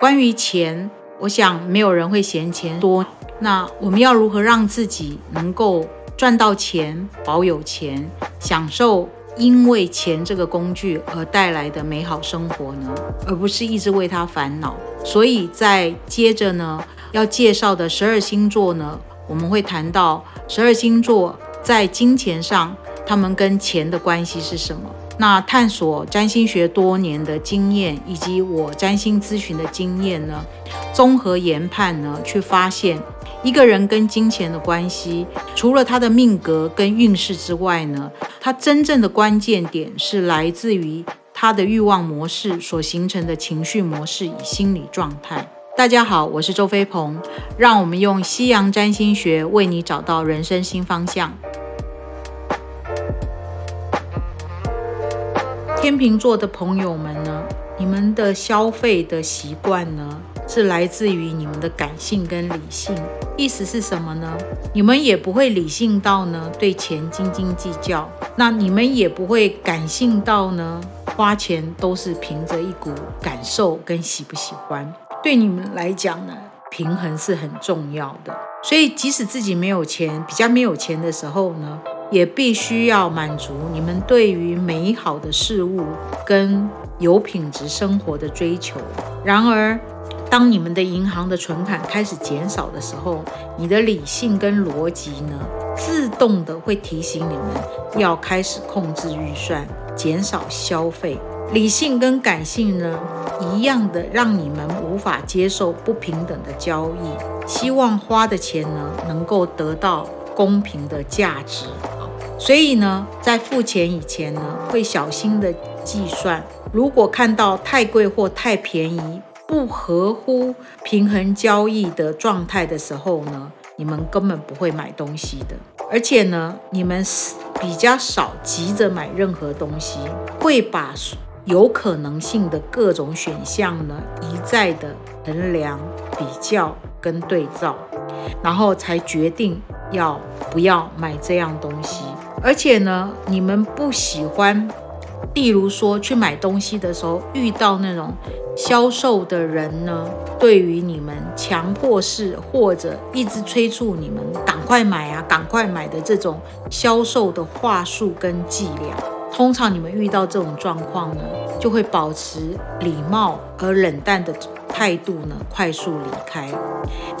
关于钱，我想没有人会嫌钱多。那我们要如何让自己能够赚到钱、保有钱、享受因为钱这个工具而带来的美好生活呢？而不是一直为它烦恼。所以在接着呢，要介绍的十二星座呢，我们会谈到十二星座在金钱上，他们跟钱的关系是什么？那探索占星学多年的经验，以及我占星咨询的经验呢，综合研判呢，去发现一个人跟金钱的关系，除了他的命格跟运势之外呢，他真正的关键点是来自于他的欲望模式所形成的情绪模式与心理状态。大家好，我是周飞鹏，让我们用西洋占星学为你找到人生新方向。天秤座的朋友们呢，你们的消费的习惯呢，是来自于你们的感性跟理性。意思是什么呢？你们也不会理性到呢对钱斤斤计较，那你们也不会感性到呢花钱都是凭着一股感受跟喜不喜欢。对你们来讲呢，平衡是很重要的。所以即使自己没有钱，比较没有钱的时候呢。也必须要满足你们对于美好的事物跟有品质生活的追求。然而，当你们的银行的存款开始减少的时候，你的理性跟逻辑呢，自动的会提醒你们要开始控制预算，减少消费。理性跟感性呢，一样的让你们无法接受不平等的交易，希望花的钱呢，能够得到公平的价值。所以呢，在付钱以前呢，会小心的计算。如果看到太贵或太便宜、不合乎平衡交易的状态的时候呢，你们根本不会买东西的。而且呢，你们比较少急着买任何东西，会把有可能性的各种选项呢一再的衡量、比较跟对照，然后才决定要不要买这样东西。而且呢，你们不喜欢，例如说去买东西的时候遇到那种销售的人呢，对于你们强迫式或者一直催促你们赶快买啊、赶快买的这种销售的话术跟伎俩，通常你们遇到这种状况呢，就会保持礼貌而冷淡的。态度呢，快速离开，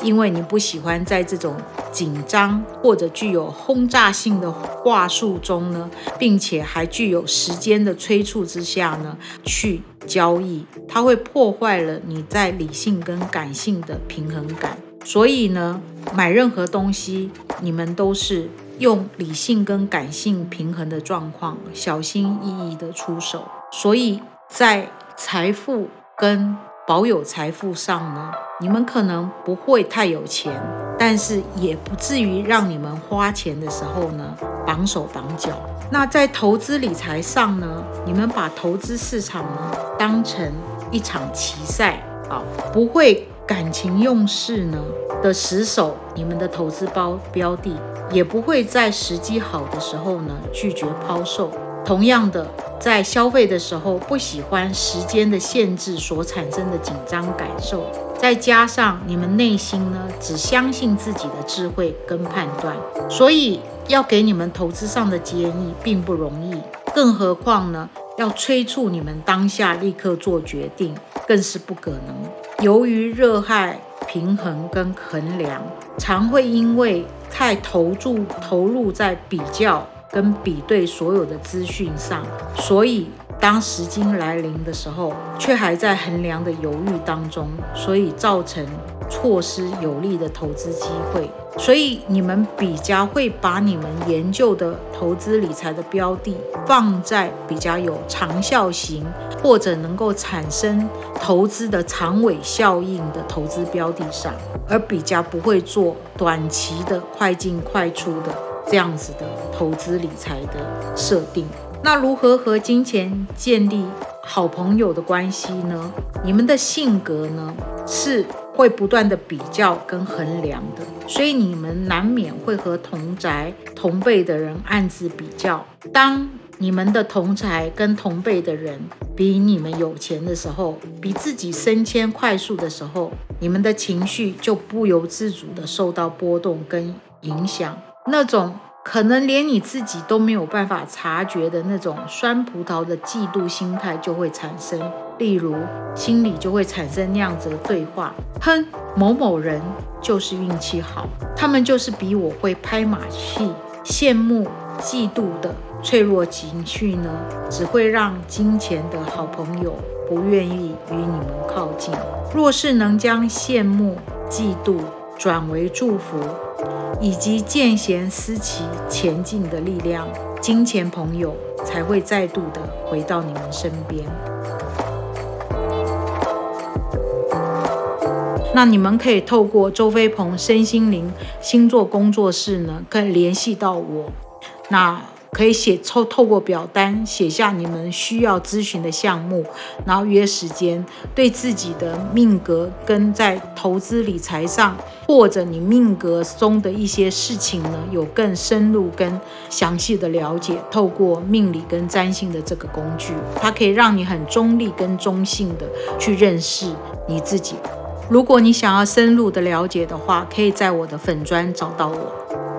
因为你不喜欢在这种紧张或者具有轰炸性的话术中呢，并且还具有时间的催促之下呢，去交易，它会破坏了你在理性跟感性的平衡感。所以呢，买任何东西，你们都是用理性跟感性平衡的状况，小心翼翼的出手。所以在财富跟保有财富上呢，你们可能不会太有钱，但是也不至于让你们花钱的时候呢绑手绑脚。那在投资理财上呢，你们把投资市场呢当成一场棋赛啊，不会感情用事呢的死守你们的投资包标的，也不会在时机好的时候呢拒绝抛售。同样的，在消费的时候不喜欢时间的限制所产生的紧张感受，再加上你们内心呢只相信自己的智慧跟判断，所以要给你们投资上的建议并不容易，更何况呢要催促你们当下立刻做决定更是不可能。由于热爱平衡跟衡量，常会因为太投注投入在比较。跟比对所有的资讯上，所以当时金来临的时候，却还在衡量的犹豫当中，所以造成错失有利的投资机会。所以你们比较会把你们研究的投资理财的标的放在比较有长效型或者能够产生投资的长尾效应的投资标的上，而比较不会做短期的快进快出的。这样子的投资理财的设定，那如何和金钱建立好朋友的关系呢？你们的性格呢是会不断的比较跟衡量的，所以你们难免会和同宅同辈的人暗自比较。当你们的同才跟同辈的人比你们有钱的时候，比自己升迁快速的时候，你们的情绪就不由自主的受到波动跟影响，那种。可能连你自己都没有办法察觉的那种酸葡萄的嫉妒心态就会产生，例如心里就会产生那样子的对话：哼，某某人就是运气好，他们就是比我会拍马屁。羡慕、嫉妒的脆弱情绪呢，只会让金钱的好朋友不愿意与你们靠近。若是能将羡慕、嫉妒转为祝福。以及见贤思齐前进的力量，金钱朋友才会再度的回到你们身边。那你们可以透过周飞鹏身心灵星座工作室呢，可以联系到我。那。可以写透透过表单写下你们需要咨询的项目，然后约时间，对自己的命格跟在投资理财上，或者你命格中的一些事情呢，有更深入跟详细的了解。透过命理跟占星的这个工具，它可以让你很中立跟中性的去认识你自己。如果你想要深入的了解的话，可以在我的粉砖找到我。